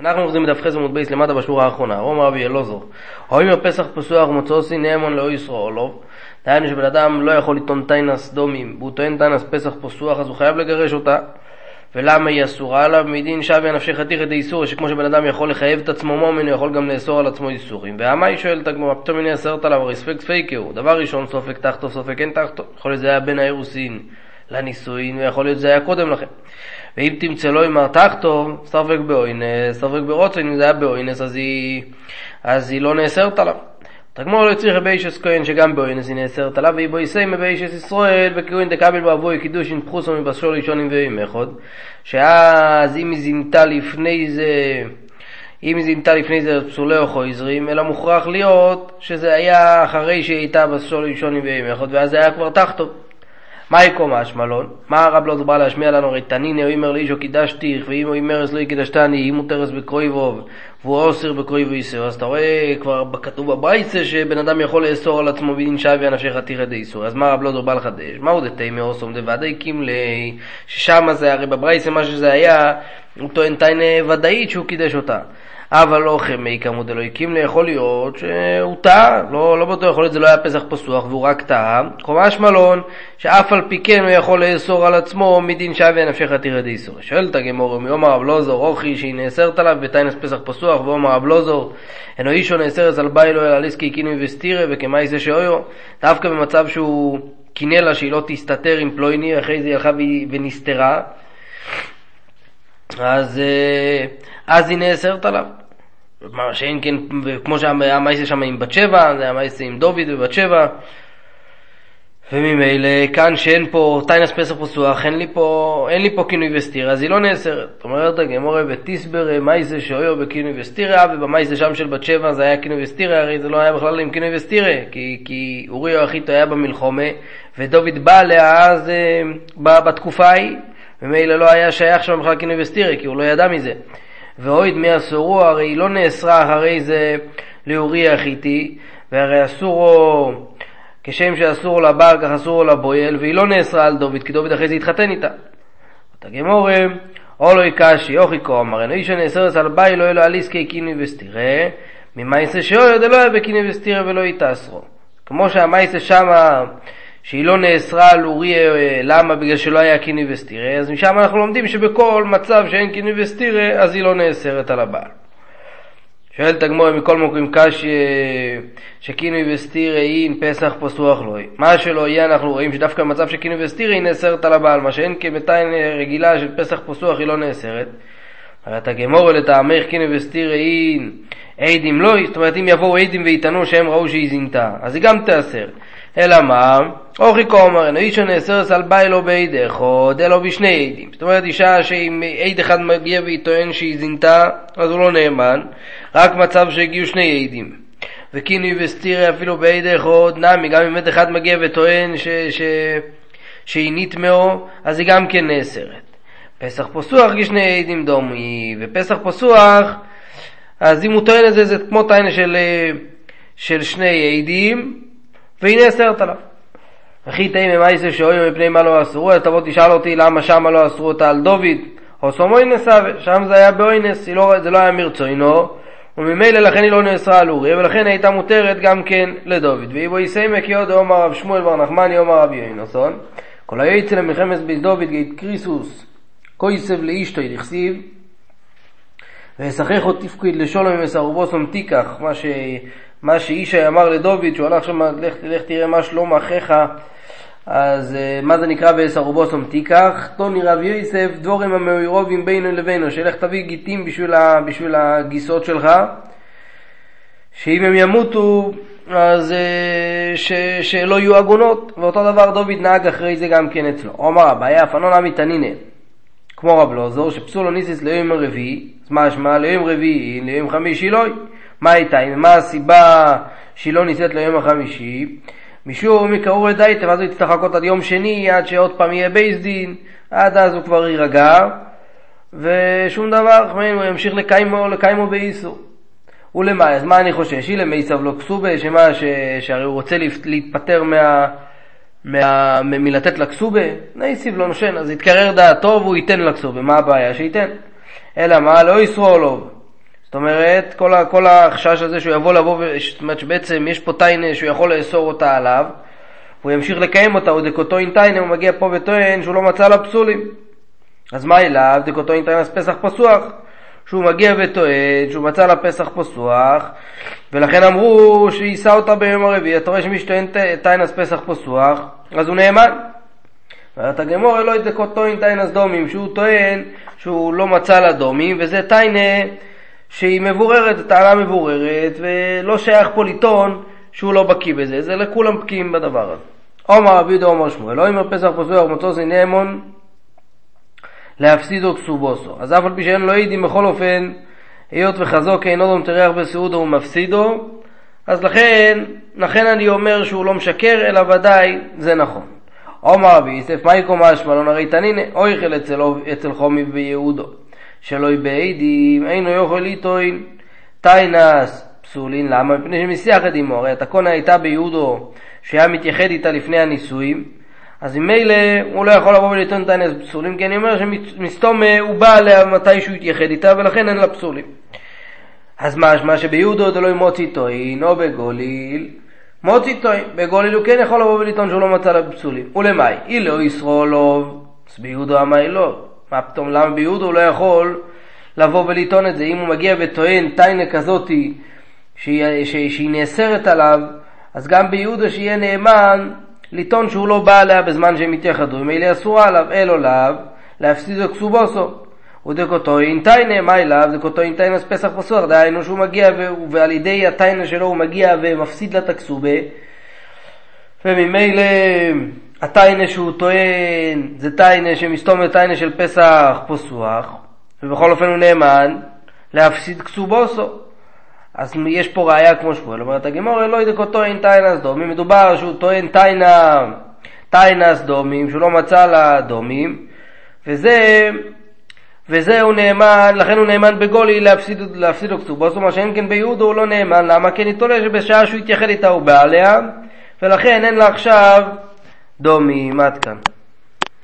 אנחנו עובדים בדף חסר עמוד בייס למטה בשורה האחרונה, רום רבי אלעזר. האם הפסח פסוח ומוצאוסי נאמון לא? דהיינו שבן אדם לא יכול לטעון טיינס דומים, והוא טוען טיינס פסח פסוח, אז הוא חייב לגרש אותה. ולמה היא אסורה עליו? מדין שווה נפשי חתיך את האיסור, שכמו שבן אדם יכול לחייב את עצמו מומן, הוא יכול גם לאסור על עצמו איסורים. והמה היא שואלת הגמרא, פתאום הנה אסרת עליו, הרי ספק ספייקהו. דבר ראשון, סופק תחתו, סופק אין תחתו. יכול להיות זה היה בין האירוסין לנישואין, ויכול להיות זה היה קודם לכן. ואם תמצא לו עם תחתו, ספק באוינס, ספק ברוצן, אם זה היה באוינס, אז היא, אז היא לא נאסרת עליו. תגמור לא צריך באישס כהן שגם באוינס היא נאסרת עליו, והיא בו יסיימה באישס ישראל, וכהן דקבל באבוי קידושין פחוסו מבשור ראשונים ועם אחד, שאז אם היא זינתה לפני זה, אם היא זינתה לפני זה פסולי או חויזרים, אלא מוכרח להיות שזה היה אחרי שהיא הייתה בשור ראשונים ועם אחד, ואז זה היה כבר תחתו. מה יקום אשמלון? מה הרב לא בא להשמיע לנו? הרי תניני או אימר לאישו קידשתיך, ואם הוא אימרס לא יקדשתני, אם הוא תרס בקרויבוב, והוא אוסר בקרויבו איסר. אז אתה רואה כבר כתוב בברייסה שבן אדם יכול לאסור על עצמו בדין שבי הנפשך עתיך ידי איסור. אז מה הרב לא בא לחדש? מהו דתי מאוסום דוודאי קימלי, ששם זה הרי בברייסה מה שזה היה, הוא טוען תיינה ודאית שהוא קידש אותה. אבל לא חמי כמוד אלוהיקים יכול להיות שהוא טעה, לא, לא בטוח, יכול להיות שזה לא היה פסח פסוח והוא רק טעה. חומש מלון, שאף על פי כן הוא יכול לאסור על עצמו מדין שווה נפשך תראה די איסור. שואלת הגמור, מיומר רב לוזור, אוכי שהיא נאסרת עליו בתיינס פסח פסוח, ואומר רב לוזור, אינו אישו נאסרת על ביילו אלא ליסקי קינוי וסתירה וכמאי זה שאויו, דווקא במצב שהוא קינא לה שהיא לא תסתתר עם פלויני, אחרי זה היא הלכה ונסתרה. אז, אה, אז היא נאסרת עליו. מה שאין כן, כמו שהיה מייסה שם עם בת שבע, זה היה מייסה עם דוד ובת שבע. וממילא כאן שאין פה טיינס פסח פסוח, אין לי פה, אין לי פה כינוי וסתירה, אז היא לא נאסרת. אומרת הגמורה בתיסבר מייסה שאויו בכינוי וסתירה, ובמייסה שם של בת שבע זה היה כינוי וסתירה, הרי זה לא היה בכלל עם כינוי וסתירה, כי, כי אוריו אחיתו היה במלחומה, ודוד בא עליה אז אה, בתקופה ההיא, ומילא לא היה שייך שם בכלל כינוי וסתירה, כי הוא לא ידע מזה. ואויד אסורו, הרי היא לא נאסרה אחרי זה לאורי החיתי, והרי אסורו, כשם שאסור לבעל כך אסור לבויל, והיא לא נאסרה על דוד, כי דוד אחרי זה התחתן איתה. תגמור, או לא יקשי, או חיכו, אמר, אינו איש הנאסרס על ביי לא אלו אליסקי קינוי וסתירה, ממייסה שאויד לא היה בקינוי וסתירה ולא יתאסרו. כמו שהמייסה שמה שהיא לא נאסרה על אורי, אה, למה? בגלל שלא היה קיני וסתירה, אז משם אנחנו לומדים שבכל מצב שאין קיני וסתירה, אז היא לא נאסרת על הבעל. שואלת הגמור מכל מקום קשי שקיני וסתירה אין פסח פסוח היא. מה שלא יהיה אנחנו רואים שדווקא במצב שקיני וסתירה היא נאסרת על הבעל, מה שאין כמתיים רגילה של פסח פסוח היא לא נאסרת. אבל את הגמור לטעמך קיני וסתירה אין עדים לא, זאת אומרת אם יבואו עדים ויטענו שהם ראו שהיא זינתה, אז היא גם תאסר. אלא מה? אוכי קומר, אינו אישה נאסרס על ביילו בעד אחד, אלא בשני עדים. זאת אומרת, אישה שאם עד אחד מגיע והיא טוען שהיא זינתה, אז הוא לא נאמן, רק מצב שהגיעו שני עדים. וקיני וסתירי אפילו בעד אחד, נמי, גם אם עד אחד מגיע וטוען ש, ש, שהיא נטמאו, אז היא גם כן נאסרת. פסח פסוח כשני עדים דומי, ופסח פסוח, אז אם הוא טוען את זה, זה כמו טענה של, של שני עדים, והיא נאסרת עליו. וכי תהי ממייסה שאויו מפני מה לא אסרו, אז תבוא תשאל אותי למה שמה לא אסרו אותה על דוד, או סומו נסבה, שם זה היה באוינס, לא, זה לא היה מרצוינו, וממילא לכן היא לא נאסרה על אוריה, ולכן הייתה מותרת גם כן לדוד. ואיבו בו יסיימק יודו אומר רב שמואל בר נחמני אומר רבי יוינוסון, כל היצא למלחמת בית דוד גית קריסוס, כויסב לאישתו ידכסיב, וישחק עוד תפקיד לשולם ומסרובוסום תיקח, מה ש... מה שישי אמר לדוד, שהוא הלך שם, לך, לך תראה מה שלום אחיך, אז uh, מה זה נקרא ואסרובוסום תיקח? טוני רב יוסף, דבורים המאוירובים בינו לבינו, שלך תביא גיטים בשביל, ה, בשביל הגיסות שלך, שאם הם ימותו, אז uh, ש, שלא יהיו עגונות, ואותו דבר דוד נהג אחרי זה גם כן אצלו. אומר הבעיה, פנון עמי תנינא, כמו רב לוזור, שפסולו ניסיס ליום רביעי, אז משמע ליום רביעי, ליום חמישי לא. מה הייתה? מה הסיבה שהיא לא נישאת ליום החמישי? משום מקראו לדייתם, אז הוא יצטרך לחכות עד יום שני, עד שעוד פעם יהיה בייס דין, עד אז הוא כבר יירגע, ושום דבר, הוא ימשיך לקיימו, לקיימו באיסור. ולמה, אז מה אני חושש? אילם עשיו לא כסובה, שמה. שהרי הוא רוצה להתפטר מה... מה... מלתת לכסובה? נייסיב לא נושן, אז יתקרר דעתו והוא ייתן לכסובה, מה הבעיה? שייתן. אלא מה, לא ישרור לו. זאת אומרת, כל, ה, כל החשש הזה שהוא יבוא לבוא, זאת אומרת שבעצם יש פה טיינה שהוא יכול לאסור אותה עליו, הוא ימשיך לקיים אותה, או דקוטוין טיינה, הוא מגיע פה וטוען שהוא לא מצא לה פסולים. אז מה אליו? דקוטוין טיינה אז פסח פסוח. שהוא מגיע וטוען שהוא מצא לה פסח פסוח, ולכן אמרו שיישא אותה ביום הרביעי. אתה רואה שמי שטוען טיינס פסח פסוח, אז הוא נאמן. ואתה גמור אלוהי דקוטוין טיינס דומים, שהוא טוען שהוא לא מצא לה דומים, וזה טיינה שהיא מבוררת, טענה מבוררת, ולא שייך פה לטעון שהוא לא בקיא בזה, זה לכולם בקיאים בדבר הזה. עומר יהודה עומר שמואל, לא אומר פסח פסוח ומצוא נאמון להפסידו כסובוסו. אז אף על פי שאין לו עידים בכל אופן, היות וחזוק אינו דום תריח בסעודו ומפסידו, אז לכן, לכן אני אומר שהוא לא משקר, אלא ודאי זה נכון. עומר רבי יוסף, מה יקום אשמלון הרי תנין אויכל אצל, אצל חומי ביהודו, שלא בעדים, אינו יוכל ליטוין, תיינס פסולין, למה? מפני שמסיח את אמו, הרי התקונה הייתה ביהודו שהיה מתייחד איתה לפני הנישואים, אז ממילא הוא לא יכול לבוא ולטעון את העניין פסולים, כי אני אומר שמסתום הוא בא עליה מתי שהוא התייחד איתה, ולכן אין לה פסולים. אז משמע שביהודו דלוי מוציא טועין, או בגוליל, מוציא טועין. בגוליל הוא כן יכול לבוא ולטעון שהוא לא מצא לה פסולים. ולמאי? אי לא ישרולוב, אז ביהודו אמי לא. מה פתאום, למה ביהודו הוא לא יכול לבוא ולטעון את זה? אם הוא מגיע וטוען טיינה כזאתי שהיא, שהיא נאסרת עליו, אז גם ביהודו שיהיה נאמן לטעון שהוא לא בא עליה בזמן שהם התייחדו, ממילא אסור עליו, אלו לאו, להפסידו כסובוסו. ודקותו אינטיינה, מה אליו? דקותו אינטיינס פסח פסוח, דהיינו שהוא מגיע. ועל ידי הטיינה שלו הוא מגיע ומפסיד לה את הכסובה, וממילא הטיינה שהוא טוען זה טיינה שמסתום לטיינה של פסח פסוח, ובכל אופן הוא נאמן להפסיד כסובוסו. אז יש פה ראייה כמו שמואל, אומרת הגמור, לא ידקו טוען טיינס דומים, מדובר שהוא טוען טיינה, טיינס דומים, שהוא לא מצא לה דומים, וזה, וזה הוא נאמן, לכן הוא נאמן בגולי להפסיד, להפסיד לו זאת אומרת שאין כן ביהודו הוא לא נאמן, למה? כי נתעולה שבשעה שהוא התייחד איתה הוא בא עליה, ולכן אין לה עכשיו דומים, עד כאן.